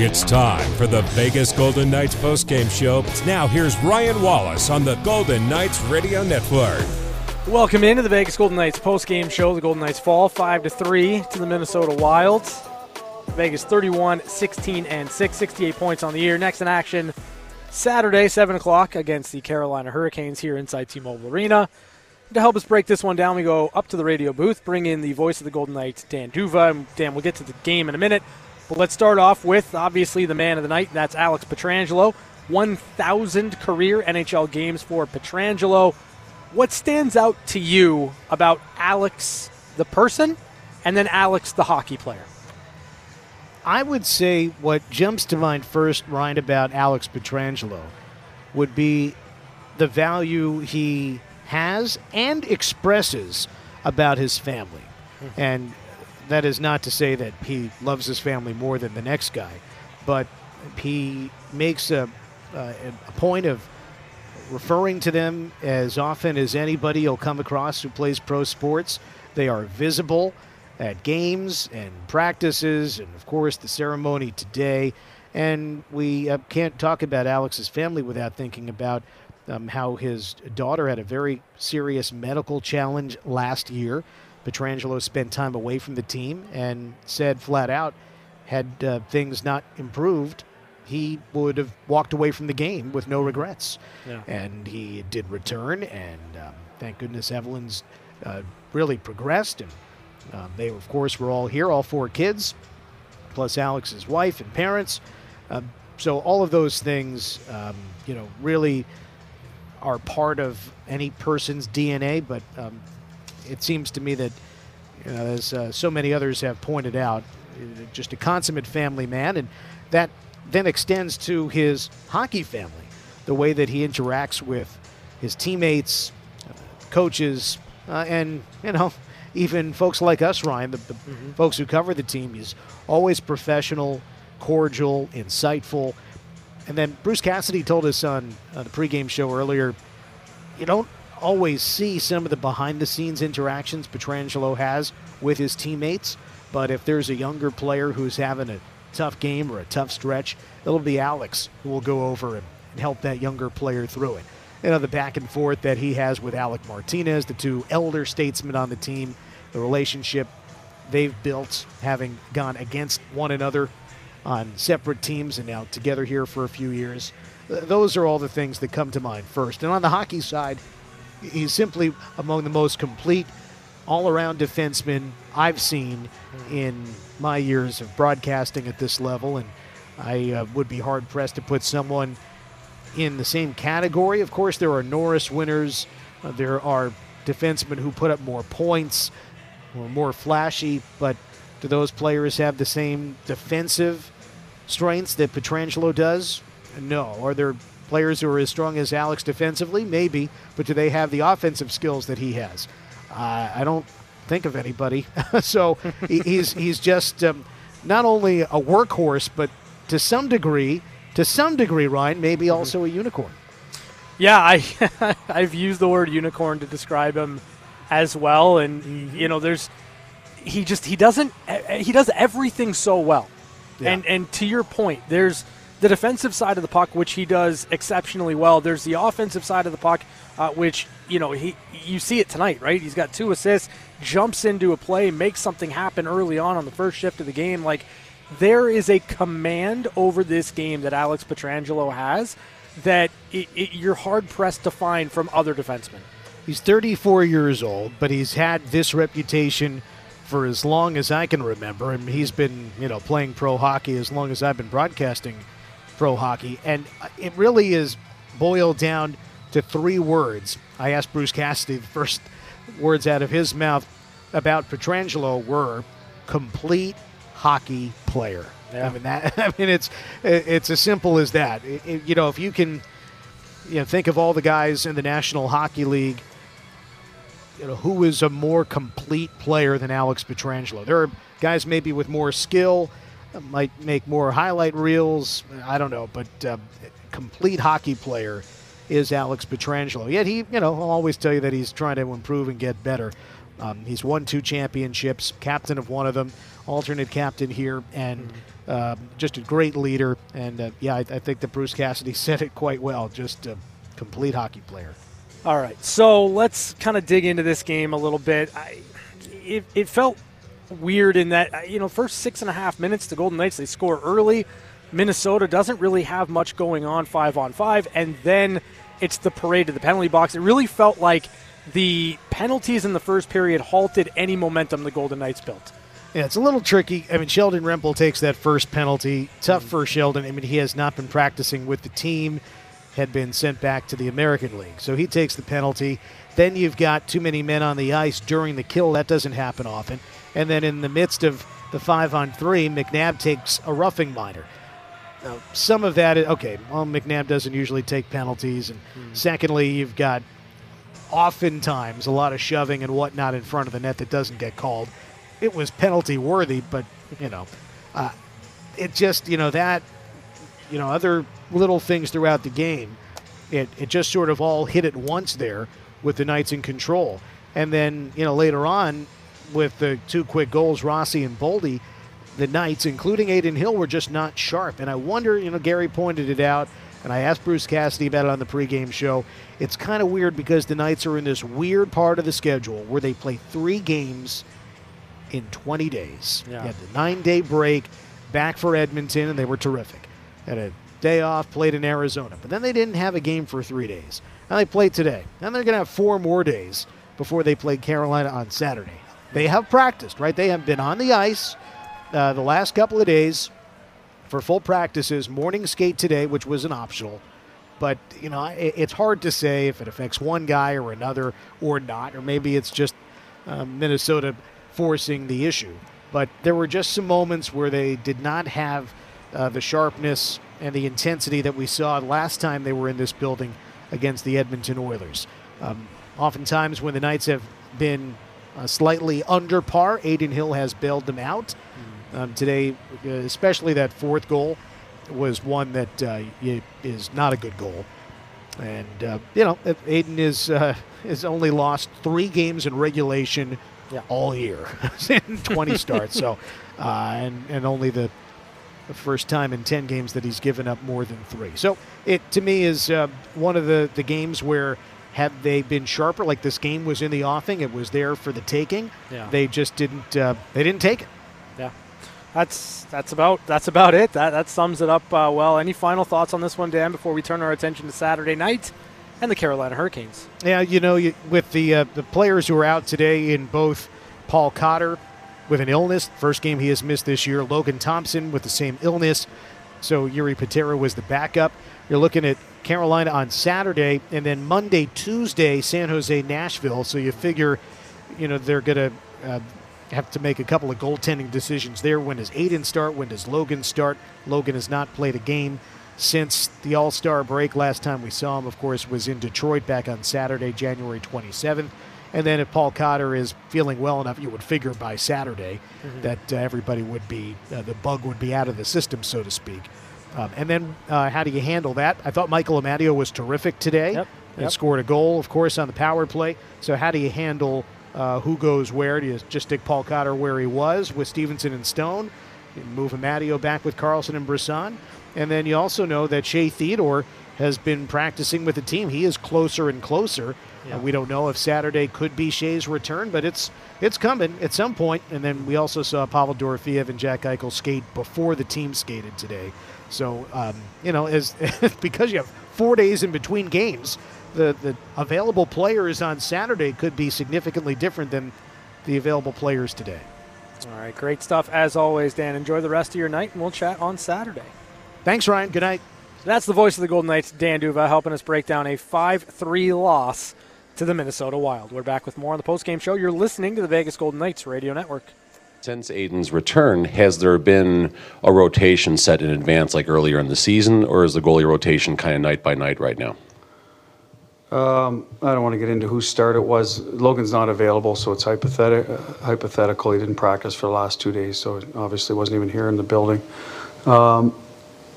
It's time for the Vegas Golden Knights postgame show. Now, here's Ryan Wallace on the Golden Knights Radio Network. Welcome into the Vegas Golden Knights postgame show. The Golden Knights fall 5 to 3 to the Minnesota Wilds. Vegas 31, 16, and 6, 68 points on the year. Next in action, Saturday, 7 o'clock, against the Carolina Hurricanes here inside T Mobile Arena. To help us break this one down, we go up to the radio booth, bring in the voice of the Golden Knights, Dan D'Uva. Dan, we'll get to the game in a minute. But let's start off with obviously the man of the night. That's Alex Pietrangelo. 1,000 career NHL games for Pietrangelo. What stands out to you about Alex the person and then Alex the hockey player? I would say what jumps to mind first, Ryan, about Alex Pietrangelo would be the value he has and expresses about his family. Mm-hmm. And that is not to say that he loves his family more than the next guy, but he makes a, uh, a point of referring to them as often as anybody you'll come across who plays pro sports. They are visible at games and practices, and of course, the ceremony today. And we uh, can't talk about Alex's family without thinking about um, how his daughter had a very serious medical challenge last year. Pietrangelo spent time away from the team and said flat out, had uh, things not improved, he would have walked away from the game with no regrets. Yeah. And he did return, and um, thank goodness Evelyn's uh, really progressed. And um, they, of course, were all here, all four kids, plus Alex's wife and parents. Um, so all of those things, um, you know, really are part of any person's DNA. But um, it seems to me that, you know, as uh, so many others have pointed out, just a consummate family man, and that then extends to his hockey family, the way that he interacts with his teammates, uh, coaches, uh, and you know, even folks like us, Ryan, the, the mm-hmm. folks who cover the team. He's always professional, cordial, insightful. And then Bruce Cassidy told us on uh, the pregame show earlier, you don't always see some of the behind the scenes interactions Pietrangelo has with his teammates. But if there's a younger player who's having a tough game or a tough stretch, it'll be Alex who will go over and, and help that younger player through it. You know, the back and forth that he has with Alec Martinez, the two elder statesmen on the team, the relationship they've built, having gone against one another on separate teams and now together here for a few years. Those are all the things that come to mind first. And on the hockey side, he's simply among the most complete all around defensemen I've seen in my years of broadcasting at this level. And I uh, would be hard pressed to put someone in the same category. Of course, there are Norris winners, uh, there are defensemen who put up more points or more flashy, but do those players have the same defensive strengths that Pietrangelo does? No. Are there players who are as strong as Alex defensively? Maybe, but do they have the offensive skills that he has? Uh, I don't think of anybody. so he's he's just um, not only a workhorse, but to some degree, to some degree, Ryan, maybe mm-hmm. also a unicorn. Yeah, I I've used the word unicorn to describe him as well, and mm-hmm. you know, there's he just he doesn't he does everything so well, yeah. and and to your point, there's the defensive side of the puck, which he does exceptionally well. There's the offensive side of the puck, uh, which you know he you see it tonight, right? He's got two assists, jumps into a play, makes something happen early on on the first shift of the game. Like there is a command over this game that Alex Pietrangelo has that it, it, you're hard pressed to find from other defensemen. He's 34 years old, but he's had this reputation for as long as I can remember, and he's been you know playing pro hockey as long as I've been broadcasting pro hockey, and it really is boiled down to three words. I asked Bruce Cassidy the first words out of his mouth about Pietrangelo were complete hockey player. Yeah. I mean that. I mean it's it's as simple as that. It, it, you know, if you can, you know, think of all the guys in the National Hockey League. You know, who is a more complete player than Alex Pietrangelo? There are guys maybe with more skill might make more highlight reels. I don't know, but uh, complete hockey player is Alex Pietrangelo. Yet he, you know, I'll always tell you that he's trying to improve and get better. Um, he's won two championships, captain of one of them, alternate captain here, and um, just a great leader. And uh, yeah, I, I think that Bruce Cassidy said it quite well. Just a complete hockey player. All right, so let's kind of dig into this game a little bit. I, it, it felt weird in that uh, you know first six and a half minutes the Golden Knights they score early. Minnesota doesn't really have much going on five on five, and then it's the parade to the penalty box. It really felt like the penalties in the first period halted any momentum the Golden Knights built. Yeah, it's a little tricky. I mean, Sheldon Rempal takes that first penalty. Tough for Sheldon. I mean, he has not been practicing with the team, had been sent back to the American League. So he takes the penalty. Then you've got too many men on the ice during the kill. That doesn't happen often. And then in the midst of the five on three, McNabb takes a roughing minor. Now, some of that, okay. Well, McNabb doesn't usually take penalties. And secondly, you've got oftentimes a lot of shoving and whatnot in front of the net that doesn't get called. It was penalty worthy, but you know, uh, it just you know that you know other little things throughout the game. It it just sort of all hit at once there with the Knights in control, and then you know later on with the two quick goals, Rossi and Boldy, the Knights, including Adin Hill, were just not sharp. And I wonder, you know, Gary pointed it out, and I asked Bruce Cassidy about it on the pregame show. It's kind of weird because the Knights are in this weird part of the schedule where they play three games in 20 days. Yeah. You had the nine day break, back for Edmonton, and they were terrific. Had a day off, played in Arizona. But then they didn't have a game for three days. Now they played today. And they're going to have four more days before they play Carolina on Saturday. They have practiced, right? They have been on the ice uh, the last couple of days for full practices. Morning skate today, which was an optional. But, you know, it, it's hard to say if it affects one guy or another or not. Or maybe it's just um, Minnesota forcing the issue. But there were just some moments where they did not have uh, the sharpness and the intensity that we saw last time they were in this building against the Edmonton Oilers. Um, oftentimes, when the Knights have been uh, slightly under par, Adin Hill has bailed them out. Um, today, uh, especially that fourth goal, was one that uh, is not a good goal. And uh, you know, Adin is uh, has only lost three games in regulation Yeah. all year in 20 starts. So, uh, and and only the, the first time in 10 games that he's given up more than three. So it to me is uh, one of the the games where had they been sharper, like this game was in the offing, it was there for the taking. Yeah. They just didn't uh, they didn't take it. Yeah, that's that's about that's about it. That that sums it up uh, well. Any final thoughts on this one, Dan? Before we turn our attention to Saturday night and the Carolina Hurricanes. Yeah, you know, you, with the uh, the players who are out today in both Paul Cotter with an illness, first game he has missed this year. Logan Thompson with the same illness. So Jiri Patera was the backup. You're looking at Carolina on Saturday, and then Monday, Tuesday, San Jose, Nashville. So you figure, you know, they're going to uh, have to make a couple of goaltending decisions there. When does Adin start? When does Logan start? Logan has not played a game since the All Star break. Last time we saw him, of course, was in Detroit back on Saturday, January 27th. And then if Paul Cotter is feeling well enough, you would figure by Saturday that uh, everybody would be, uh, the bug would be out of the system, so to speak. Um, and then uh, how do you handle that? I thought Michael Amadio was terrific today Yep, and yep. scored a goal, of course, on the power play. So how do you handle uh, who goes where? Do you just stick Paul Cotter where he was with Stephenson and Stone? You move Amadio back with Karlsson and Brisson. And then you also know that Shea Theodore has been practicing with the team. He is closer and closer. Yeah. Uh, we don't know if Saturday could be Shea's return, but it's it's coming at some point. And then we also saw Pavel Dorofeev and Jack Eichel skate before the team skated today. So um, you know, as because you have four days in between games, the the available players on Saturday could be significantly different than the available players today. All right, great stuff as always, Dan. Enjoy the rest of your night, and we'll chat on Saturday. Thanks, Ryan. Good night. That's the voice of the Golden Knights, Dan D'Uva, helping us break down a 5 3 loss to the Minnesota Wild. We're back with more on the postgame show. You're listening to the Vegas Golden Knights Radio Network. Since Adin's return, has there been a rotation set in advance like earlier in the season, or is the goalie rotation kind of night by night right now? Um, I don't want to get into whose start it was. Logan's not available, so it's hypothetical. hypothetical. He didn't practice for the last two days, so obviously wasn't even here in the building. Um,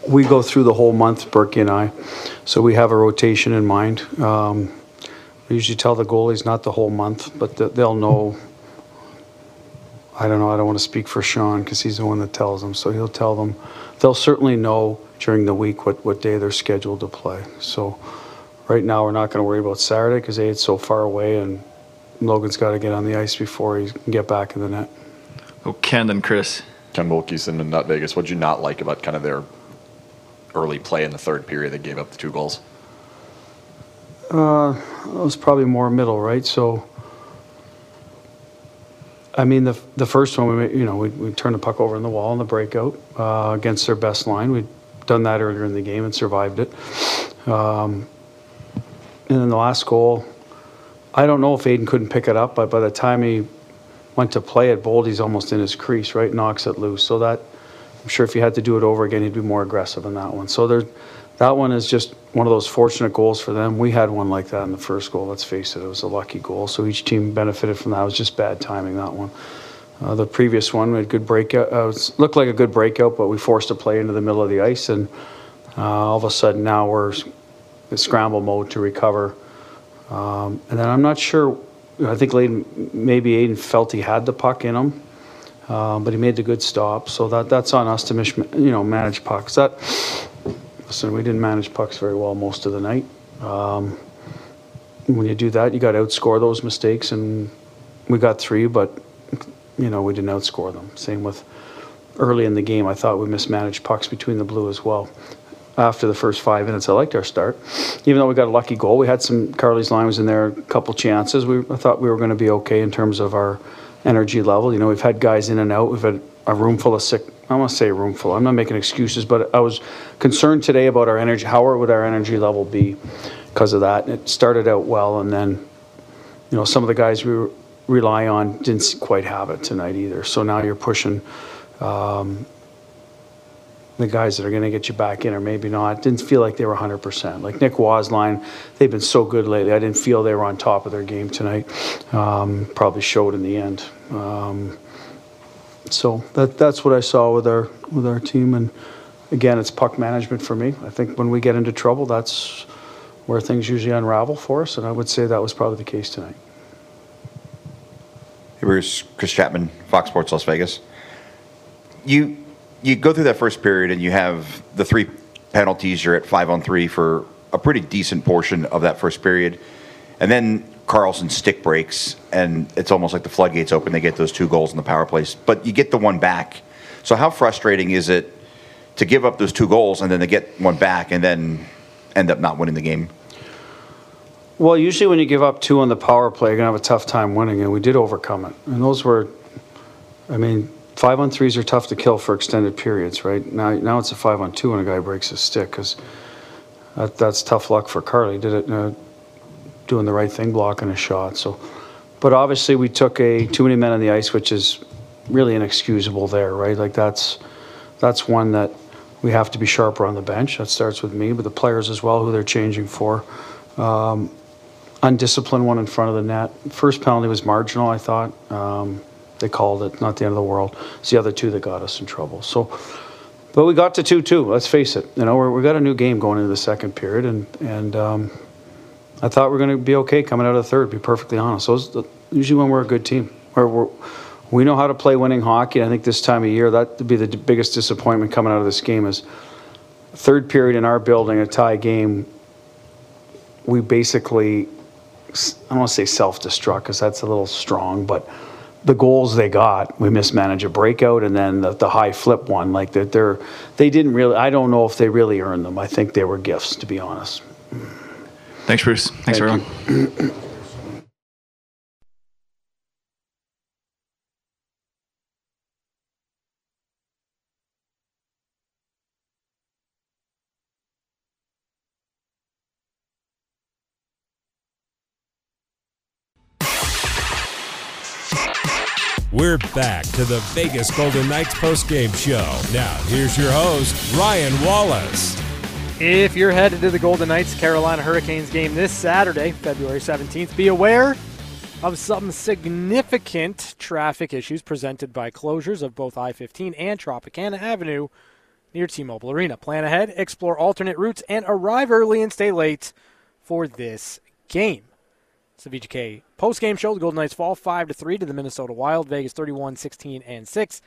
we go through the whole month, Berkey and I, so we have a rotation in mind. Um, we usually tell the goalies not the whole month, but that they'll know I don't know. I don't want to speak for Sean because he's the one that tells them. So he'll tell them. They'll certainly know during the week what, what day they're scheduled to play. So right now we're not going to worry about Saturday because A, it's so far away and Logan's got to get on the ice before he can get back in the net. Oh, Ken and Chris. Ken Wilkeson in Nut Vegas. What did you not like about kind of their early play in the third period that gave up the two goals? Uh, it was probably more middle, right? So, I mean, the the first one, we you know, we, we turned the puck over in the wall in the breakout uh, against their best line. We'd done that earlier in the game and survived it. Um, and then the last goal, I don't know if Adin couldn't pick it up, but by the time he went to play it, Boldy's almost in his crease, right? Knocks it loose. So that, I'm sure if he had to do it over again, he'd be more aggressive in that one. So there, that one is just one of those fortunate goals for them. We had one like that in the first goal. Let's face it, it was a lucky goal. So each team benefited from that. It was just bad timing that one. Uh, the previous one, we had good breakout. Uh, it looked like a good breakout, but we forced a play into the middle of the ice, and uh, all of a sudden now we're in scramble mode to recover. Um, and then I'm not sure. I think maybe Adin felt he had the puck in him, uh, but he made the good stop. So that that's on us to you know manage pucks. That listen, we didn't manage pucks very well most of the night. Um, when you do that, you got to outscore those mistakes, and we got three, but you know, we didn't outscore them. Same with early in the game. I thought we mismanaged pucks between the blue as well. After the first five minutes, I liked our start. Even though we got a lucky goal, we had some Carly's line was in there, a couple chances. We I thought we were going to be okay in terms of our energy level. You know, we've had guys in and out. We've had a room full of sick. I want to say a room full. I'm not making excuses, but I was concerned today about our energy. How would our energy level be because of that? It started out well, and then, you know, some of the guys we rely on didn't quite have it tonight either. So now you're pushing um, the guys that are going to get you back in, or maybe not. Didn't feel like they were 100%. Like Nick Roy's line, they've been so good lately. I didn't feel they were on top of their game tonight. Um, probably showed in the end. Um, so that that's what I saw with our with our team, and again, it's puck management for me. I think when we get into trouble, that's where things usually unravel for us, and I would say that was probably the case tonight. Hey Bruce, Chris Chapman, Fox Sports Las Vegas. You you go through that first period and you have the three penalties. You're at five on three for a pretty decent portion of that first period, and then Karlsson stick breaks, and it's almost like the floodgates open. They get those two goals in the power plays, but you get the one back. So how frustrating is it to give up those two goals and then to get one back and then end up not winning the game? Well, usually when you give up two on the power play, you're to have a tough time winning, and we did overcome it. And those were, I mean, five on threes are tough to kill for extended periods, right? Now, now it's a five on two when a guy breaks his stick because that, that's tough luck for Carly. Did it uh, doing the right thing, blocking a shot. So, but obviously we took a too many men on the ice, which is really inexcusable there, right? Like that's that's one that we have to be sharper on the bench. That starts with me, but the players as well, who they're changing for. Um, undisciplined one in front of the net. First penalty was marginal, I thought. Um, they called it, not the end of the world. It's the other two that got us in trouble. So, but we got to two two. Let's face it. You know, we we got a new game going into the second period, and and um, I thought we are going to be okay coming out of the third. To be perfectly honest, those usually when we're a good team, where we're we know how to play winning hockey. I think this time of year that would be the biggest disappointment coming out of this game is third period in our building, a tie game. We basically I don't want to say self-destruct because that's a little strong, but the goals they got, we mismanaged a breakout and then the, the high flip one. Like that, they're they didn't really. I don't know if they really earned them. I think they were gifts, to be honest. Thanks, Bruce. Thanks, Thank everyone. We're back to the Vegas Golden Knights postgame show. Now, here's your host, Ryan Wallace. If you're headed to the Golden Knights Carolina Hurricanes game this Saturday, February 17th, be aware of some significant traffic issues presented by closures of both I 15 and Tropicana Avenue near T Mobile Arena. Plan ahead, explore alternate routes, and arrive early and stay late for this game. It's the VGK post-game show. The Golden Knights fall 5 to 3 to the Minnesota Wild. Vegas 31 16 and 6.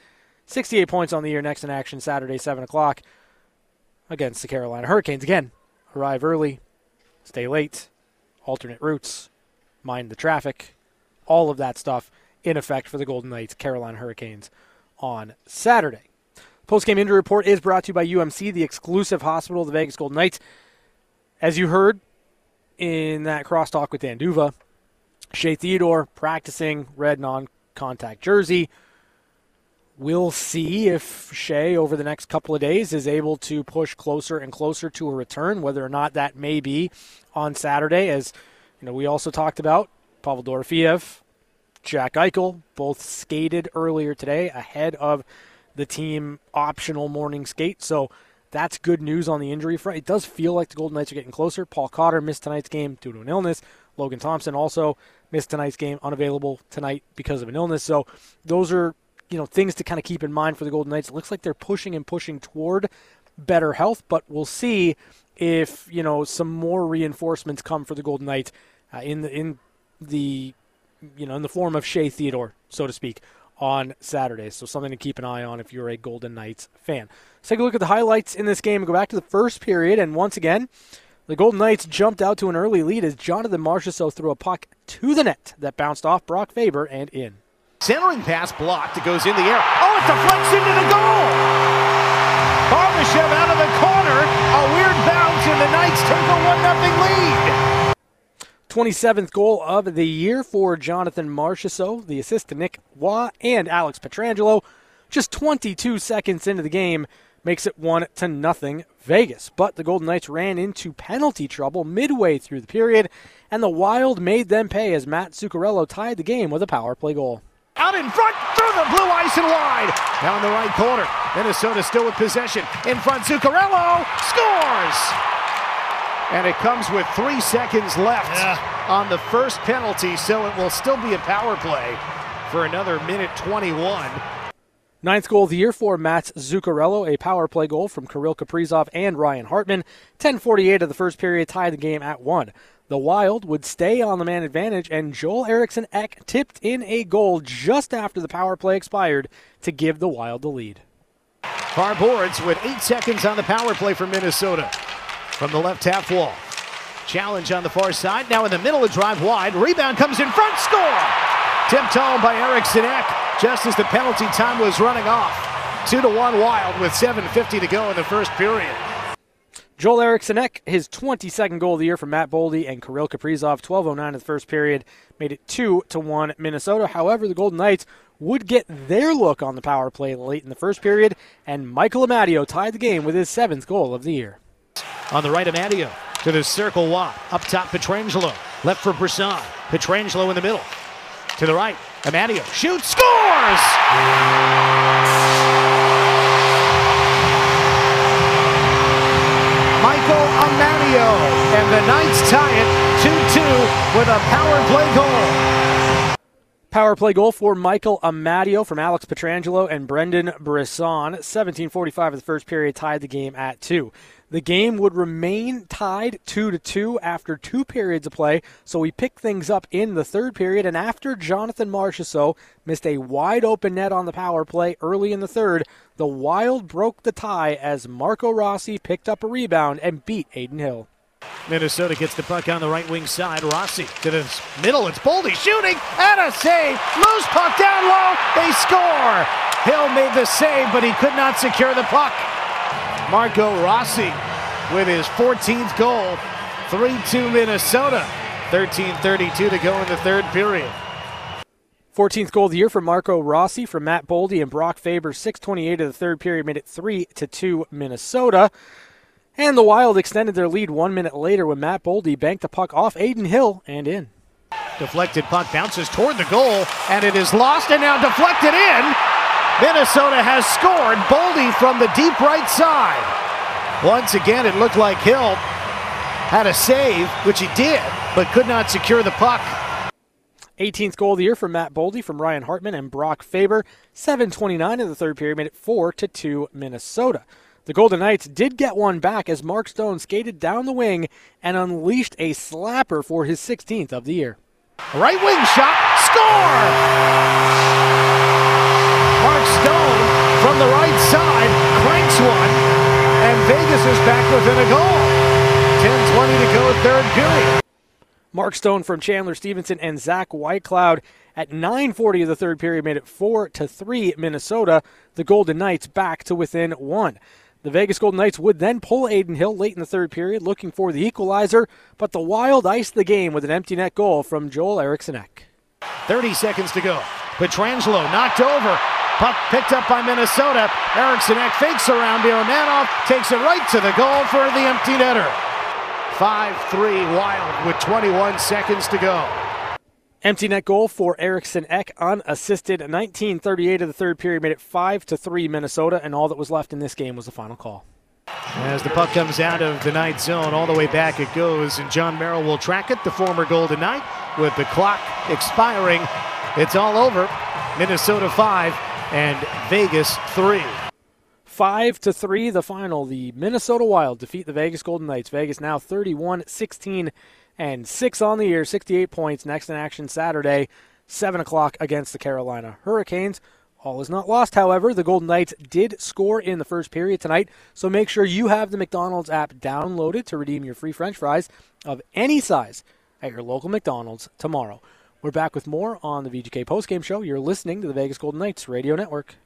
68 points on the year. Next in action Saturday, 7 o'clock against the Carolina Hurricanes. Again, arrive early, stay late, alternate routes, mind the traffic, all of that stuff in effect for the Golden Knights, Carolina Hurricanes on Saturday. Post-game injury report is brought to you by UMC, the exclusive hospital of the Vegas Golden Knights. As you heard in that crosstalk with Dan D'Uva, Shea Theodore practicing red non-contact jersey. We'll see if Shea over the next couple of days is able to push closer and closer to a return, whether or not that may be on Saturday. As you know, we also talked about Pavel Dorofeev, Jack Eichel, both skated earlier today ahead of the team optional morning skate. So that's good news on the injury front. It does feel like the Golden Knights are getting closer. Paul Cotter missed tonight's game due to an illness. Logan Thompson also missed tonight's game, unavailable tonight because of an illness. So those are you know things to kind of keep in mind for the Golden Knights. It looks like they're pushing and pushing toward better health, but we'll see if you know some more reinforcements come for the Golden Knights uh, in the in the you know in the form of Shea Theodore, so to speak, on Saturday. So something to keep an eye on if you're a Golden Knights fan. Let's take a look at the highlights in this game and go back to the first period. And once again, the Golden Knights jumped out to an early lead as Jonathan Marchessault threw a puck to the net that bounced off Brock Faber and in. Centering pass blocked. It goes in the air. Oh, it deflects into the goal. Barbashev out of the corner. A weird bounce, and the Knights take a 1 0 lead. 27th goal of the year for Jonathan Marchessault, the assist to Nick Roy and Alex Pietrangelo. Just 22 seconds into the game makes it 1 to nothing Vegas. But the Golden Knights ran into penalty trouble midway through the period, and the Wild made them pay as Matt Zuccarello tied the game with a power play goal. Out in front, through the blue ice and wide. Down the right corner. Minnesota still with possession. In front, Zuccarello scores! And it comes with three seconds left yeah. on the first penalty, so it will still be a power play for another minute 21. Ninth goal of the year for Matt Zuccarello, a power play goal from Kirill Kaprizov and Ryan Hartman. 10:48 of the first period tied the game at one. The Wild would stay on the man advantage, and Joel Eriksson Ek tipped in a goal just after the power play expired to give the Wild the lead. Far boards with eight seconds on the power play for Minnesota from the left half wall. Challenge on the far side. Now in the middle, a drive wide. Rebound comes in front. Score! Tipped home by Eriksson Ek just as the penalty time was running off. Two to one Wild with 7:50 to go in the first period. Joel Eriksson Ek, his 22nd goal of the year for Matt Boldy and Kirill Kaprizov, 12:09 in the first period, made it two to one Minnesota. However, the Golden Knights would get their look on the power play late in the first period, and Michael Amadio tied the game with his seventh goal of the year. On the right, Amadio to the circle Watt. Up top, Pietrangelo. Left for Brisson. Pietrangelo in the middle. To the right, Amadio shoots, scores! Michael Amadio. And the Knights tie it 2 2 with a power play goal. Power play goal for Michael Amadio from Alex Pietrangelo and Brendan Brisson. 17:45 of the first period tied the game at two. The game would remain tied 2 to 2 after two periods of play, so we picked things up in the third period and after Jonathan Marchessault missed a wide open net on the power play early in the third, the Wild broke the tie as Marco Rossi picked up a rebound and beat Adin Hill. Minnesota gets the puck on the right wing side. Rossi to the middle. It's Boldy shooting and a save. Loose puck down low. They score. Hill made the save, but he could not secure the puck. Marco Rossi with his 14th goal. 3 2 Minnesota. 13.32 to go in the third period. 14th goal of the year for Marco Rossi from Matt Boldy and Brock Faber. 6:28 of the third period made it 3 to 2 Minnesota. And the Wild extended their lead one minute later when Matt Boldy banked the puck off Adin Hill and in. Deflected puck bounces toward the goal, and it is lost and now deflected in. Minnesota has scored. Boldy from the deep right side. Once again, it looked like Hill had a save, which he did, but could not secure the puck. 18th goal of the year for Matt Boldy from Ryan Hartman and Brock Faber. 7:29 in the third period made it 4 to 2 Minnesota. The Golden Knights did get one back as Mark Stone skated down the wing and unleashed a slapper for his 16th of the year. Right wing shot. Score! Mark Stone from the right side cranks one, and Vegas is back within a goal. 10 20 to go, third period. Mark Stone from Chandler Stephenson and Zach Whitecloud at 9:40 of the third period made it 4 to 3 Minnesota. The Golden Knights back to within 1. The Vegas Golden Knights would then pull Adin Hill late in the third period looking for the equalizer, but the Wild iced the game with an empty net goal from Joel Eriksson Ek 30 seconds to go. Pietrangelo knocked over. Puck picked up by Minnesota. Eriksson Ek fakes around Baramanov, takes it right to the goal for the empty netter. 5-3 Wild with 21 seconds to go. Empty net goal for Eriksson Ek, unassisted. 1938 of the third period made it 5 to 3 Minnesota, and all that was left in this game was the final call. As the puck comes out of the Knight zone, all the way back it goes, and Jon Merrill will track it, the former Golden Knight, with the clock expiring. It's all over. Minnesota 5 and Vegas 3. Five to three, the final. The Minnesota Wild defeat the Vegas Golden Knights. Vegas now 31 16 and six on the year, 68 points. Next in action Saturday, 7 o'clock against the Carolina Hurricanes. All is not lost, however. The Golden Knights did score in the first period tonight, so make sure you have the McDonald's app downloaded to redeem your free french fries of any size at your local McDonald's tomorrow. We're back with more on the VGK postgame show. You're listening to the Vegas Golden Knights Radio Network.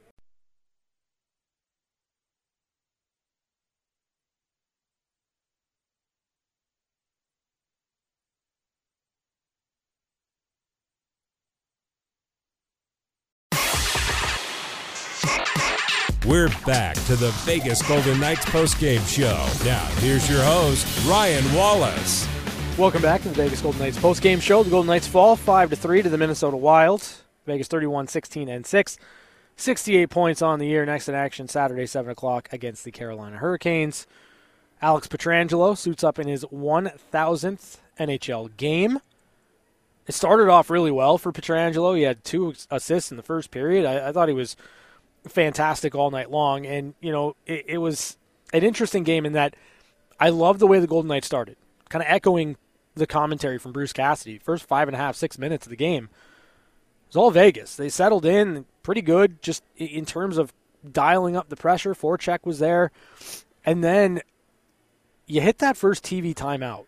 We're back to the Vegas Golden Knights postgame show. Now, here's your host, Ryan Wallace. Welcome back to the Vegas Golden Knights postgame show. The Golden Knights fall 5 to 3 to the Minnesota Wild. Vegas 31 16 and 6. 68 points on the year. Next in action Saturday, 7 o'clock against the Carolina Hurricanes. Alex Pietrangelo suits up in his 1000th NHL game. It started off really well for Pietrangelo. He had two assists in the first period. I, I thought he was fantastic all night long. And, you know, it, it was an interesting game in that I love the way the Golden Knights started, kind of echoing the commentary from Bruce Cassidy. First five and a half, six minutes of the game it was all Vegas. They settled in pretty good just in terms of dialing up the pressure. Forecheck was there. And then you hit that first TV timeout.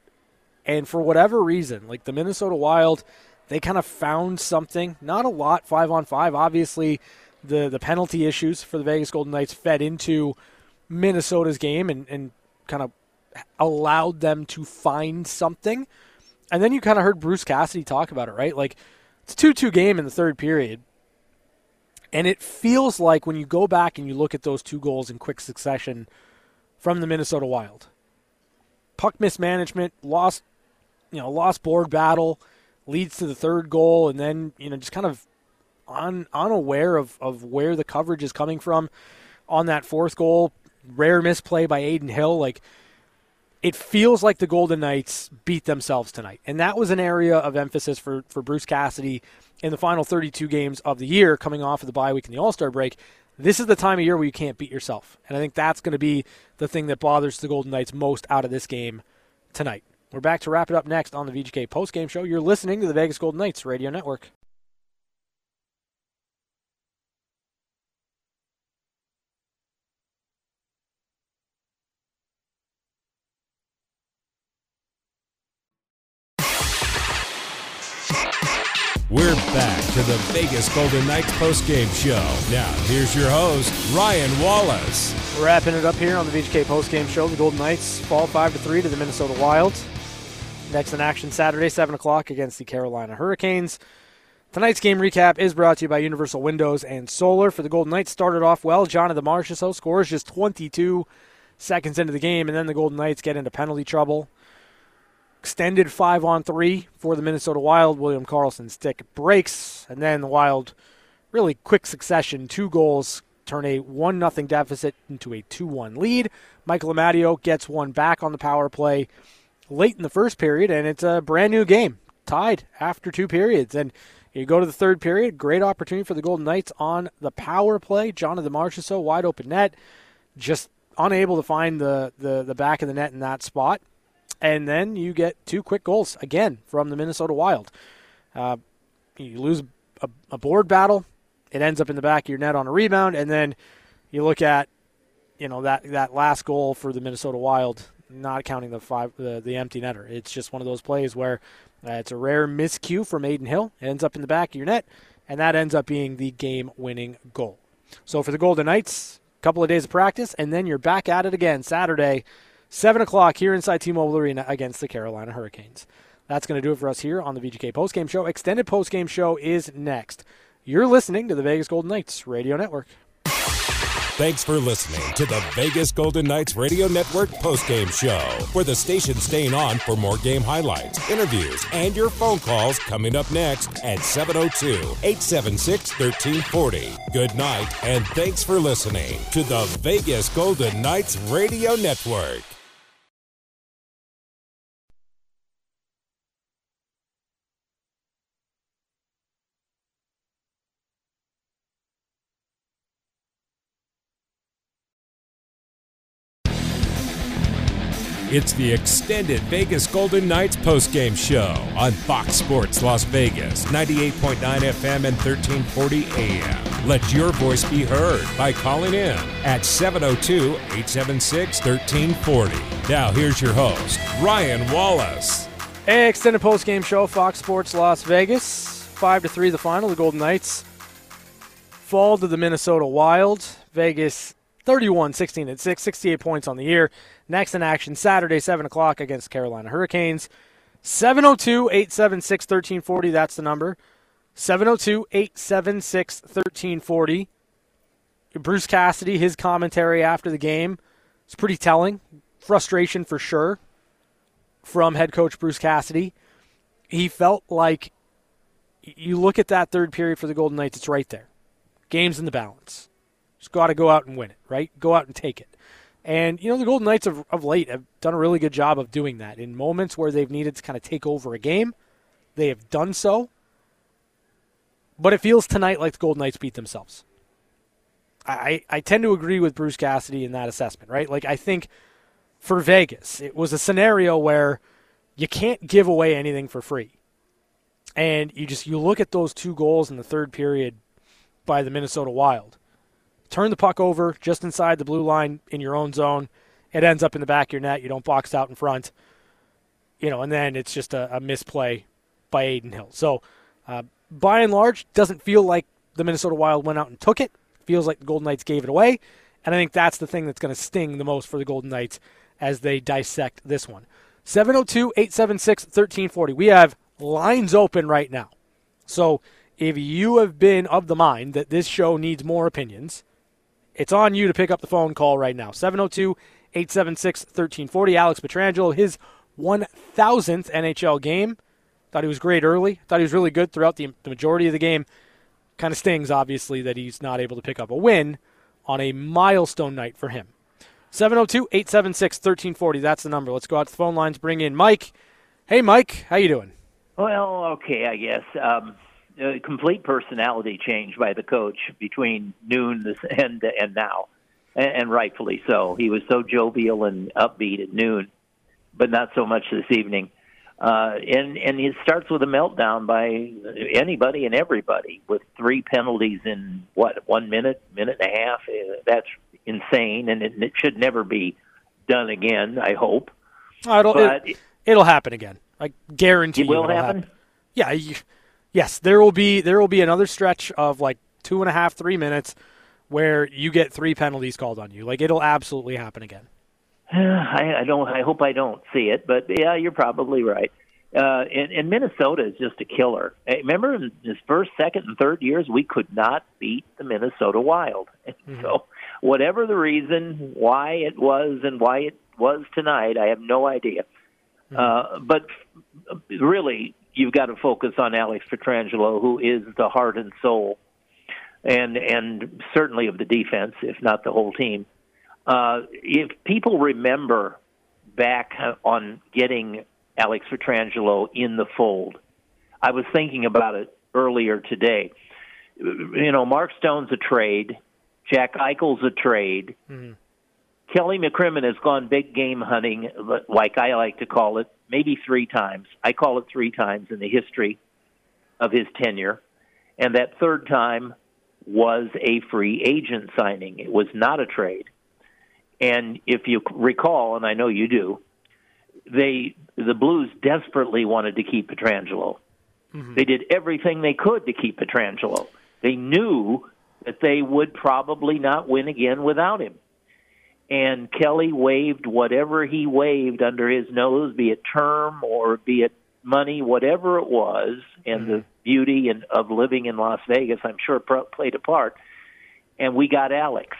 And for whatever reason, like the Minnesota Wild, they kind of found something. Not a lot, five on five. Obviously, the the penalty issues for the Vegas Golden Knights fed into Minnesota's game and, and kind of allowed them to find something. And then you kind of heard Bruce Cassidy talk about it, right? Like it's a 2 2 game in the third period. And it feels like when you go back and you look at those two goals in quick succession from the Minnesota Wild, puck mismanagement, lost, you know, lost board battle, leads to the third goal, and then you know just kind of un, unaware of, of where the coverage is coming from on that fourth goal. Rare misplay by Adin Hill. Like, it feels like the Golden Knights beat themselves tonight. And that was an area of emphasis for, for Bruce Cassidy in the final 32 games of the year, coming off of the bye week and the All Star break. This is the time of year where you can't beat yourself. And I think that's going to be the thing that bothers the Golden Knights most out of this game tonight. We're back to wrap it up next on the VGK postgame show. You're listening to the Vegas Golden Knights Radio Network. We're back to the Vegas Golden Knights postgame show. Now, here's your host, Ryan Wallace. Wrapping it up here on the VGK postgame show. The Golden Knights fall 5 to 3 to the Minnesota Wild. Next in action Saturday, 7 o'clock against the Carolina Hurricanes. Tonight's game recap is brought to you by Universal Windows and Solar. For the Golden Knights, started off well. Jonathan Marchessault scores just 22 seconds into the game, and then the Golden Knights get into penalty trouble extended five on three for the Minnesota Wild. William Karlsson stick breaks, and then the Wild, really quick succession, two goals turn a one nothing deficit into a two one lead. Michael Amadio gets one back on the power play late in the first period, and it's a brand new game, tied after two periods. And you go to the third period, great opportunity for the Golden Knights on the power play. Jonathan Marchessault wide open net, just unable to find the, the, the back of the net in that spot and then you get two quick goals again from the Minnesota Wild. Uh, you lose a, a board battle, it ends up in the back of your net on a rebound, and then you look at you know that that last goal for the Minnesota Wild, not counting the five the, the empty netter. It's just one of those plays where uh, it's a rare miscue from Adin Hill. It ends up in the back of your net, and that ends up being the game-winning goal. So for the Golden Knights, a couple of days of practice, and then you're back at it again Saturday, seven o'clock here inside T-Mobile Arena against the Carolina Hurricanes. That's going to do it for us here on the VGK postgame show. Extended postgame show is next. You're listening to the Vegas Golden Knights Radio Network. Thanks for listening to the Vegas Golden Knights Radio Network postgame show, where the station's staying on for more game highlights, interviews, and your phone calls coming up next at 702 876 1340. Good night, and thanks for listening to the Vegas Golden Knights Radio Network. It's the extended Vegas Golden Knights postgame show on Fox Sports Las Vegas, 98.9 FM and 1340 AM. Let your voice be heard by calling in at 702 876 1340. Now, here's your host, Ryan Wallace. Hey, extended postgame show, Fox Sports Las Vegas. 5 to 3 the final. The Golden Knights fall to the Minnesota Wild. Vegas 31 16 and 6, 68 points on the year. Next in action Saturday, 7 o'clock against Carolina Hurricanes. 702 876 1340, that's the number. 702 876 1340. Bruce Cassidy, his commentary after the game is pretty telling. Frustration for sure from head coach Bruce Cassidy. He felt like you look at that third period for the Golden Knights, it's right there. Game's in the balance. Just got to go out and win it, right? Go out and take it. And, you know, the Golden Knights of, of late have done a really good job of doing that. In moments where they've needed to kind of take over a game, they have done so. But it feels tonight like the Golden Knights beat themselves. I, I tend to agree with Bruce Cassidy in that assessment, right? Like, I think for Vegas, it was a scenario where you can't give away anything for free. And you just you look at those two goals in the third period by the Minnesota Wild turn the puck over just inside the blue line in your own zone. It ends up in the back of your net. You don't box out in front. You know, and then it's just a, a misplay by Adin Hill. So, uh, by and large, doesn't feel like the Minnesota Wild went out and took it. Feels like the Golden Knights gave it away. And I think that's the thing that's going to sting the most for the Golden Knights as they dissect this one. 702 876 1340. We have lines open right now. So if you have been of the mind that this show needs more opinions, it's on you to pick up the phone call right now. 702 876 1340. Alex Pietrangelo, his 1000th NHL game. Thought he was great early. Thought he was really good throughout the, the majority of the game. Kind of stings, obviously, that he's not able to pick up a win on a milestone night for him. 702 876 1340. That's the number. Let's go out to the phone lines, bring in Mike. Hey, Mike. How you doing? Well, okay, I guess. Um, a complete personality change by the coach between noon and and now, and, and rightfully so. He was so jovial and upbeat at noon, but not so much this evening. Uh, and and it starts with a meltdown by anybody and everybody with three penalties in what one minute, minute and a half. Uh, that's insane, and it, it should never be done again. I hope. Oh, it'll but it, will happen again. I guarantee it will happen. happen. Yeah. You, yes, there will be there will be another stretch of like two and a half, three minutes where you get three penalties called on you. Like it'll absolutely happen again. I, I don't. I hope I don't see it, but yeah, you're probably right. Uh, and, and Minnesota is just a killer. Remember, in his first, second, and third years, we could not beat the Minnesota Wild. Mm-hmm. So, whatever the reason why it was and why it was tonight, I have no idea. Mm-hmm. Uh, but really, you've got to focus on Alex Pietrangelo, who is the heart and soul, and and certainly of the defense, if not the whole team. Uh, if people remember back on getting Alex Pietrangelo in the fold, I was thinking about it earlier today. You know, Mark Stone's a trade, Jack Eichel's a trade. Mm-hmm. Kelly McCrimmon has gone big game hunting, like I like to call it, maybe three times. I call it three times in the history of his tenure, and that third time was a free agent signing. It was not a trade. And if you recall, and I know you do, they the Blues desperately wanted to keep Pietrangelo. Mm-hmm. They did everything they could to keep Pietrangelo. They knew that they would probably not win again without him. And Kelly waived whatever he waived under his nose, be it term or be it money, whatever it was, and mm-hmm. the beauty and of living in Las Vegas, I'm sure played a part. And we got Alex.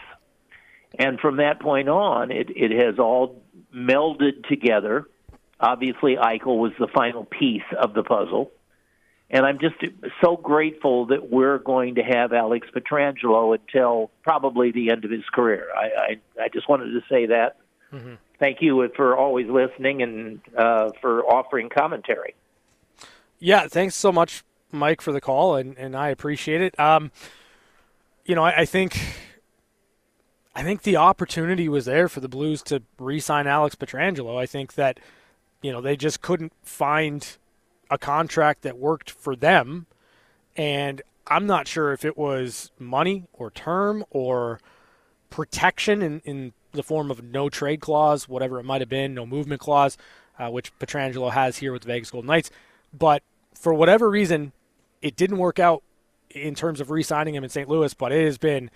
And from that point on, it, it has all melded together. Obviously, Eichel was the final piece of the puzzle. And I'm just so grateful that we're going to have Alex Pietrangelo until probably the end of his career. I, I, I just wanted to say that. Mm-hmm. Thank you for always listening and uh, for offering commentary. Yeah, thanks so much, Mike, for the call, and, and I appreciate it. Um, you know, I, I think I think the opportunity was there for the Blues to re-sign Alex Pietrangelo. I think that you know they just couldn't find a contract that worked for them, and I'm not sure if it was money or term or protection in, in the form of no trade clause, whatever it might have been, no movement clause, uh, which Pietrangelo has here with the Vegas Golden Knights. But for whatever reason, it didn't work out in terms of re-signing him in St. Louis. But it has been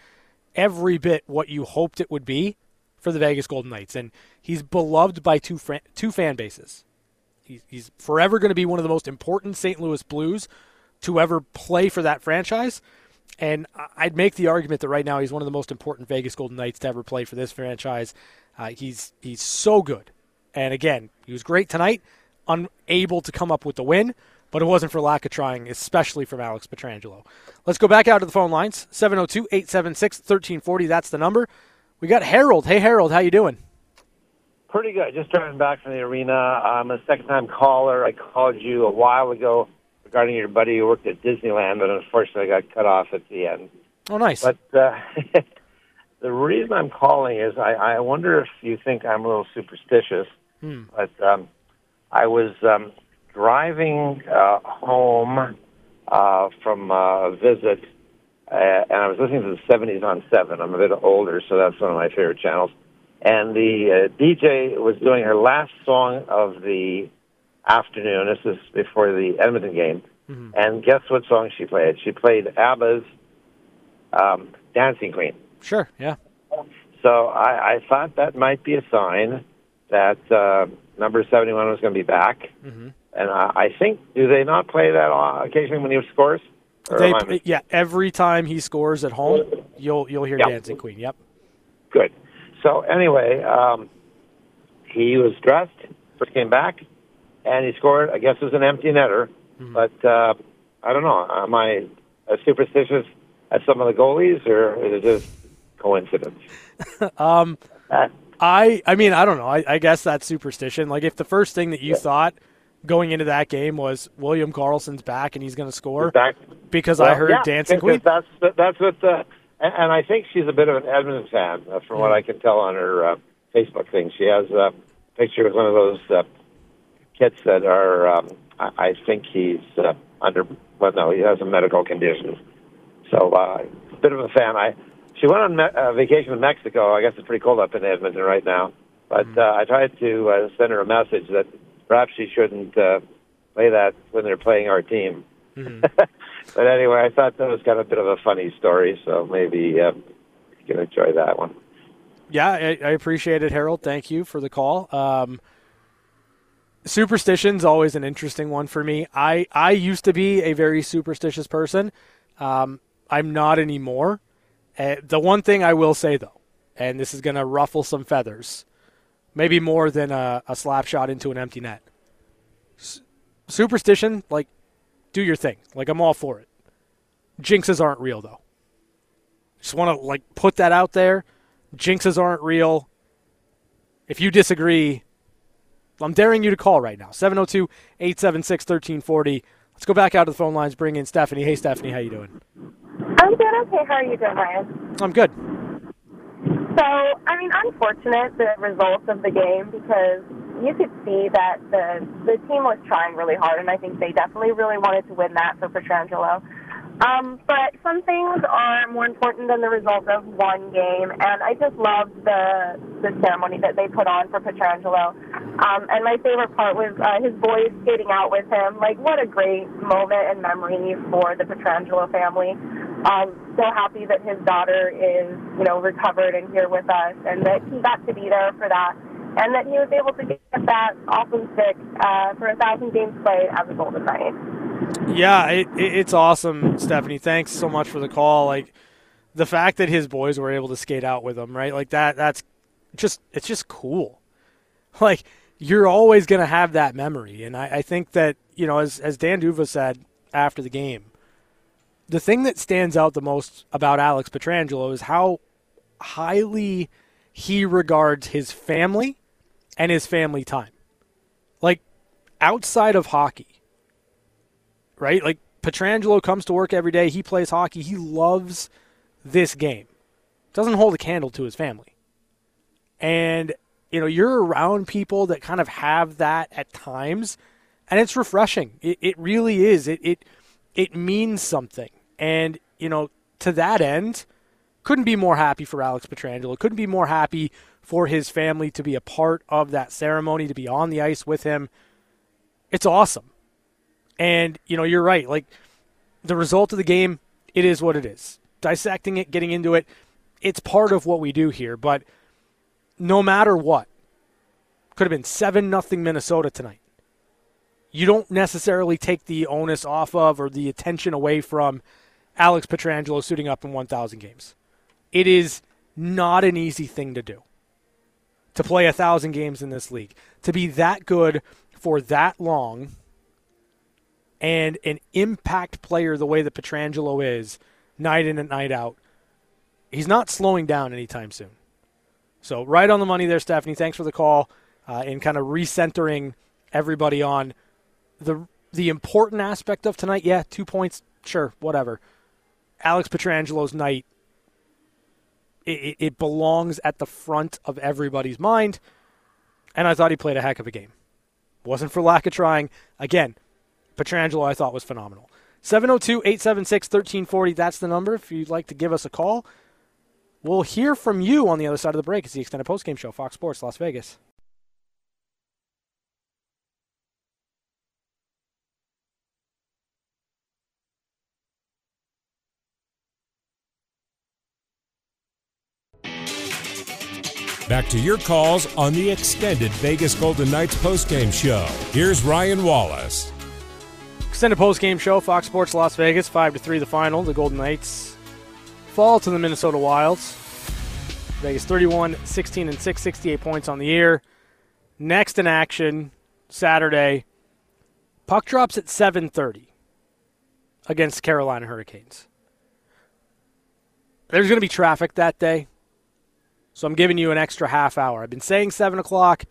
every bit what you hoped it would be for the Vegas Golden Knights, and he's beloved by two two fan bases. He's, he's forever going to be one of the most important St. Louis Blues to ever play for that franchise. And I'd make the argument that right now he's one of the most important Vegas Golden Knights to ever play for this franchise. Uh, he's he's so good, and again, he was great tonight. Unable to come up with the win, but it wasn't for lack of trying, especially from Alex Pietrangelo. Let's go back out to the phone lines. 702-876-1340, that's the number. We got Harold. Hey, Harold, how you doing? Pretty good. Just driving back from the arena. I'm a second-time caller. I called you a while ago regarding your buddy who worked at Disneyland, but unfortunately I got cut off at the end. Oh, nice. But uh, the reason I'm calling is I, I wonder if you think I'm a little superstitious, hmm. but um, I was um, driving uh, home uh, from a visit, uh, and I was listening to the 70s on 7. I'm a bit older, so that's one of my favorite channels. And the uh, DJ was doing her last song of the afternoon. This is before the Edmonton game. Mm-hmm. And guess what song she played? She played ABBA's um, Dancing Queen. Sure, yeah. So I, I thought that might be a sign that uh, number 71 was going to be back. Mm-hmm. And I, I think, do they not play that occasionally when he scores? They, yeah, every time he scores at home, you'll you'll hear yep. Dancing Queen. Yep. Good. So anyway, um, he was dressed, first came back, and he scored. I guess it was an empty netter, mm-hmm. but uh, I don't know. Am I as superstitious as some of the goalies, or is it just coincidence? um, I I mean I don't know. I, I, guess that's superstition. Like if the first thing that you yeah. thought going into that game was William Karlsson's back and he's going to score because well, I heard yeah, Dancing Queen. That's that's what the and I think she's a bit of an Edmonton fan, uh, from what mm. I can tell on her uh, Facebook thing. She has a picture with one of those uh, kids that are, um, I, I think he's uh, under, well, no, he has a medical condition. So, uh, a bit of a fan. I She went on me- uh, vacation in Mexico. I guess it's pretty cold up in Edmonton right now. But mm. uh, I tried to uh, send her a message that perhaps she shouldn't uh, play that when they're playing our team. Mm-hmm. but anyway, I thought that was kind of a bit of a funny story, so maybe uh, you can enjoy that one. Yeah, I, I appreciate it, Harold. Thank you for the call. Um, superstition's always an interesting one for me. I, I used to be a very superstitious person. Um, I'm not anymore. Uh, the one thing I will say, though, and this is going to ruffle some feathers, maybe more than a, a slap shot into an empty net. S- superstition, like, do your thing. Like, I'm all for it. Jinxes aren't real, though. Just want to, like, put that out there. Jinxes aren't real. If you disagree, I'm daring you to call right now. 702 876 1340. Let's go back out to the phone lines, bring in Stephanie. Hey, Stephanie, how you doing? I'm good. Okay. How are you doing, Ryan? I'm good. So, I mean, unfortunate the results of the game because you could see that the the team was trying really hard, and I think they definitely really wanted to win that for Pietrangelo. Um, but some things are more important than the result of one game, and I just loved the the ceremony that they put on for Pietrangelo. Um, and my favorite part was uh, his boys skating out with him. Like, what a great moment and memory for the Pietrangelo family. Um, so happy that his daughter is, you know, recovered and here with us, and that he got to be there for that, and that he was able to get that awesome stick uh, for a thousand games played as a Golden Knight. Yeah, it, it, it's awesome, Stephanie. Thanks so much for the call. Like the fact that his boys were able to skate out with him, right? Like that. That's just it's just cool. Like you're always going to have that memory, and I, I think that you know, as as Dan D'Uva said after the game, the thing that stands out the most about Alex Pietrangelo is how highly he regards his family and his family time. Like outside of hockey, right? Like Pietrangelo comes to work every day. He plays hockey. He loves this game. Doesn't hold a candle to his family. And, you know, you're around people that kind of have that at times, and it's refreshing. It, it really is. It, it, it means something. And, you know, to that end, couldn't be more happy for Alex Pietrangelo. Couldn't be more happy for his family to be a part of that ceremony, to be on the ice with him. It's awesome. And, you know, you're right. Like, the result of the game, it is what it is. Dissecting it, getting into it, it's part of what we do here. But no matter what, could have been 7 nothing Minnesota tonight. You don't necessarily take the onus off of or the attention away from Alex Pietrangelo suiting up in 1,000 games. It is not an easy thing to do to play a 1,000 games in this league. To be that good for that long and an impact player the way that Pietrangelo is, night in and night out, he's not slowing down anytime soon. So, right on the money there, Stephanie. Thanks for the call uh, and kind of recentering everybody on the the important aspect of tonight. Yeah, two points, sure, whatever. Alex Pietrangelo's night, it, it belongs at the front of everybody's mind, and I thought he played a heck of a game. Wasn't for lack of trying. Again, Pietrangelo I thought was phenomenal. 702 876 1340, that's the number if you'd like to give us a call. We'll hear from you on the other side of the break. It's the extended postgame show, Fox Sports Las Vegas. To your calls on the extended Vegas Golden Knights postgame show. Here's Ryan Wallace. Extended postgame show, Fox Sports Las Vegas, 5 to 3 the final. The Golden Knights fall to the Minnesota Wilds. Vegas 31, 16 and 6, 68 points on the year. Next in action, Saturday. Puck drops at 7:30 against Carolina Hurricanes. There's going to be traffic that day, so I'm giving you an extra half hour. I've been saying seven o'clock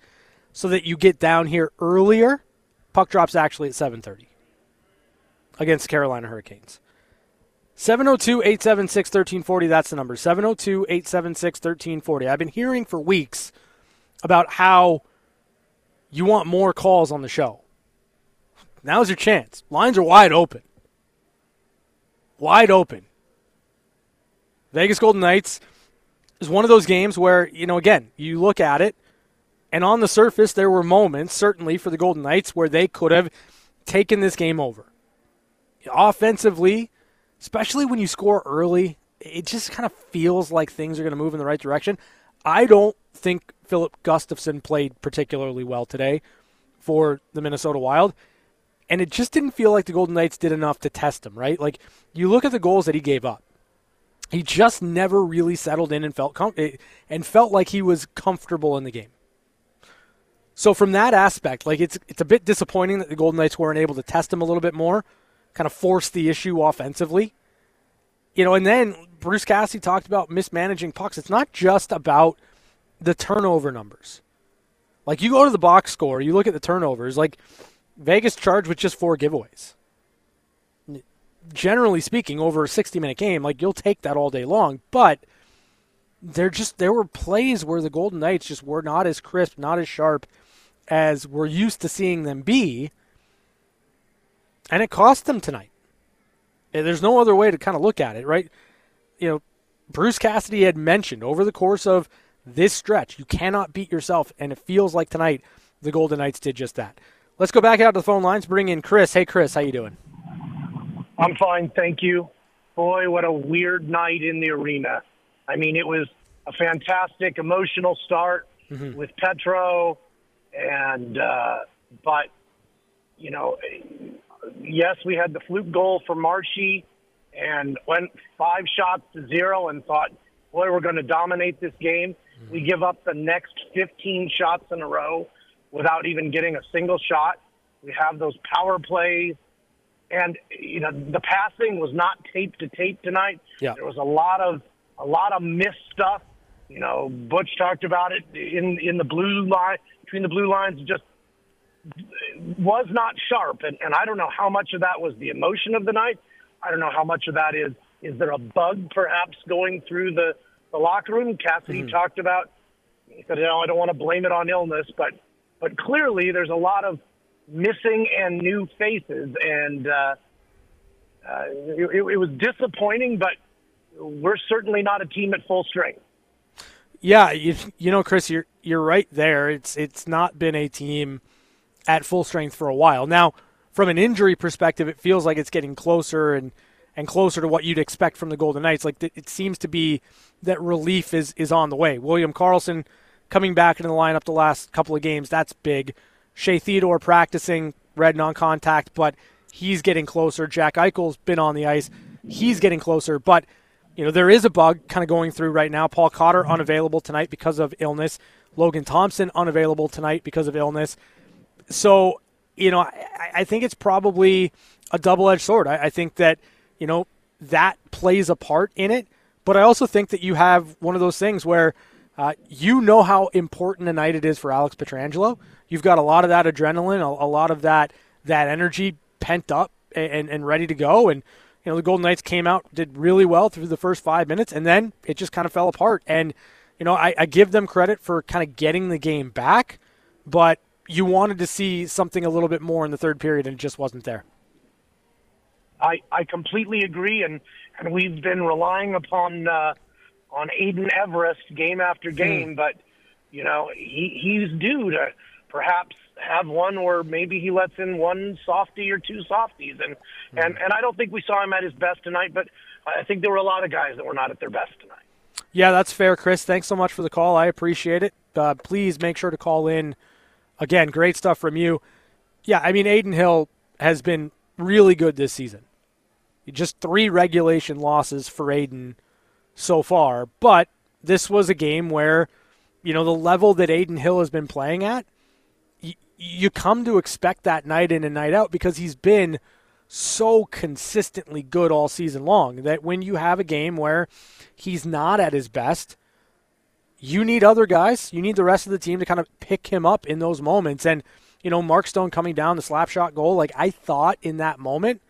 so that you get down here earlier. Puck drops actually at 7:30 against Carolina Hurricanes. 702 876 1340, that's the number. 702 876 1340. I've been hearing for weeks about how you want more calls on the show. Now's your chance. Lines are wide open. Wide open. Vegas Golden Knights is one of those games where, you know, again, you look at it, and on the surface, there were moments, certainly for the Golden Knights, where they could have taken this game over. Offensively, especially when you score early, it just kind of feels like things are going to move in the right direction. I don't think Filip Gustavsson played particularly well today for the Minnesota Wild. And it just didn't feel like the Golden Knights did enough to test him, right? Like, you look at the goals that he gave up. He just never really settled in and felt com- eh, and felt like he was comfortable in the game. So from that aspect, like it's it's a bit disappointing that the Golden Knights weren't able to test him a little bit more, kind of force the issue offensively. You know, and then Bruce Cassidy talked about mismanaging pucks. It's not just about the turnover numbers. Like you go to the box score, you look at the turnovers, like Vegas charged with just four giveaways. Generally speaking, over a 60 minute game, like you'll take that all day long, but there just there were plays where the Golden Knights just were not as crisp, not as sharp, as we're used to seeing them be, and it cost them tonight. There's no other way to kind of look at it, right? You know, Bruce Cassidy had mentioned over the course of this stretch, you cannot beat yourself, and it feels like tonight the Golden Knights did just that. Let's go back out to the phone lines. Bring in Chris. Hey, Chris, how you doing? I'm fine, thank you. Boy, what a weird night in the arena. I mean, it was a fantastic emotional start mm-hmm. with Petro, and uh, but you know, yes, we had the fluke goal for Marshy, and went five shots to zero, and thought, boy, we're going to dominate this game. Mm-hmm. We give up the next 15 shots in a row without even getting a single shot. We have those power plays. And you know the passing was not tape to tape tonight. Yeah. There was a lot of a lot of missed stuff. You know, Butch talked about it in in the blue line between the blue lines. Just was not sharp, and, and I don't know how much of that was the emotion of the night. I don't know how much of that is is there a bug perhaps going through the the locker room? Cassidy Mhm. talked about. He said, "No, I don't want to blame it on illness, but but clearly there's a lot of missing and new faces, and uh, uh, it, it was disappointing. But we're certainly not a team at full strength. Yeah, you, you know, Chris, you're you're right there. It's it's not been a team at full strength for a while now. From an injury perspective, it feels like it's getting closer and and closer to what you'd expect from the Golden Knights. Like it seems to be that relief is is on the way. William Karlsson coming back into the lineup the last couple of games, that's big. Shea Theodore practicing red non-contact, but he's getting closer. Jack Eichel's been on the ice, he's getting closer, but you know there is a bug kind of going through right now. Paul Cotter unavailable tonight because of illness. Logan Thompson unavailable tonight because of illness. So you know I, I think it's probably a double-edged sword. I, I think that you know that plays a part in it, but I also think that you have one of those things where uh, you know how important a night it is for Alex Pietrangelo. You've got a lot of that adrenaline, a, a lot of that that energy pent up and, and ready to go. And you know the Golden Knights came out, did really well through the first five minutes, and then it just kind of fell apart. And you know I, I give them credit for kind of getting the game back, but you wanted to see something a little bit more in the third period, and it just wasn't there. I, I completely agree, and, and we've been relying upon uh, on Adin Everest game after game, but you know he he's due to perhaps have one where maybe he lets in one softie or two softies, and and and I don't think we saw him at his best tonight, but I think there were a lot of guys that were not at their best tonight. Yeah, that's fair, Chris. Thanks so much for the call. I appreciate it. Uh, please make sure to call in. Again, great stuff from you. Yeah, I mean, Adin Hill has been really good this season. Just three regulation losses for Adin so far, but this was a game where, you know, the level that Adin Hill has been playing at, you come to expect that night in and night out because he's been so consistently good all season long that when you have a game where he's not at his best, you need other guys. You need the rest of the team to kind of pick him up in those moments. And, you know, Mark Stone coming down the slap shot goal, like I thought in that moment,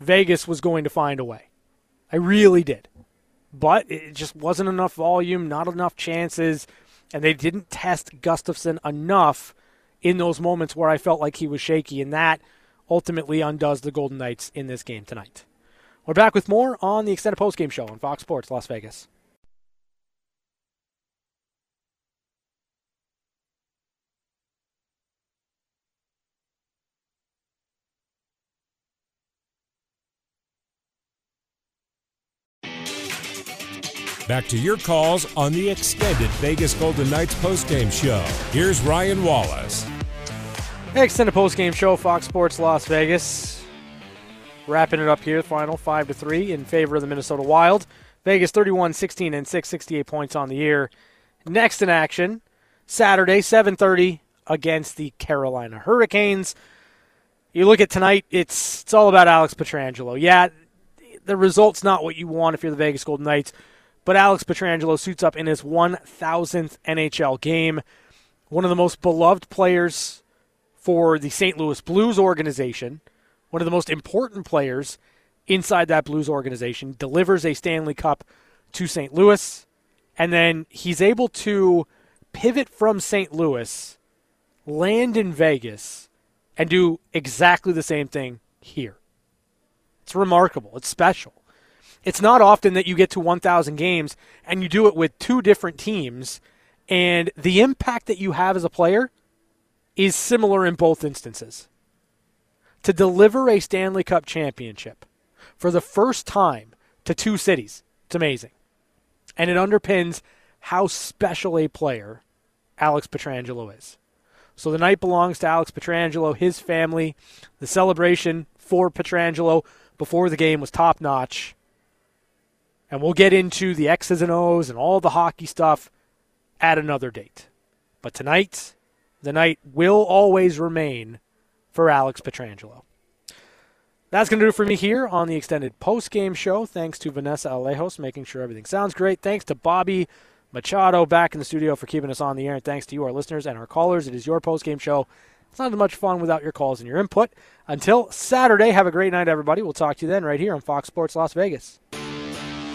Vegas was going to find a way. I really did. But it just wasn't enough volume, not enough chances, and they didn't test Gustavsson enough in those moments where I felt like he was shaky, and that ultimately undoes the Golden Knights in this game tonight. We're back with more on the extended postgame show on Fox Sports Las Vegas. Back to your calls on the extended Vegas Golden Knights postgame show. Here's Ryan Wallace. Hey, extended postgame show, Fox Sports Las Vegas. Wrapping it up here, final 5 to 3 in favor of the Minnesota Wild. Vegas 31 16 and 6, 68 points on the year. Next in action, Saturday, 7:30 against the Carolina Hurricanes. You look at tonight, it's it's all about Alex Pietrangelo. Yeah, the result's not what you want if you're the Vegas Golden Knights, but Alex Pietrangelo suits up in his 1000th NHL game. One of the most beloved players for the St. Louis Blues organization, one of the most important players inside that Blues organization, delivers a Stanley Cup to St. Louis, and then he's able to pivot from St. Louis land in Vegas and do exactly the same thing here. It's remarkable. It's special. It's not often that you get to 1,000 games and you do it with two different teams, and the impact that you have as a player is similar in both instances. To deliver a Stanley Cup championship for the first time to two cities, it's amazing. And it underpins how special a player Alex Pietrangelo is. So the night belongs to Alex Pietrangelo, his family. The celebration for Pietrangelo before the game was top notch. And we'll get into the X's and O's and all the hockey stuff at another date. But tonight, the night will always remain for Alex Pietrangelo. That's going to do it for me here on the extended post game show. Thanks to Vanessa Alejos making sure everything sounds great. Thanks to Bobby Machado back in the studio for keeping us on the air. And thanks to you, our listeners, and our callers. It is your post game show. It's not as much fun without your calls and your input. Until Saturday, have a great night, everybody. We'll talk to you then right here on Fox Sports Las Vegas.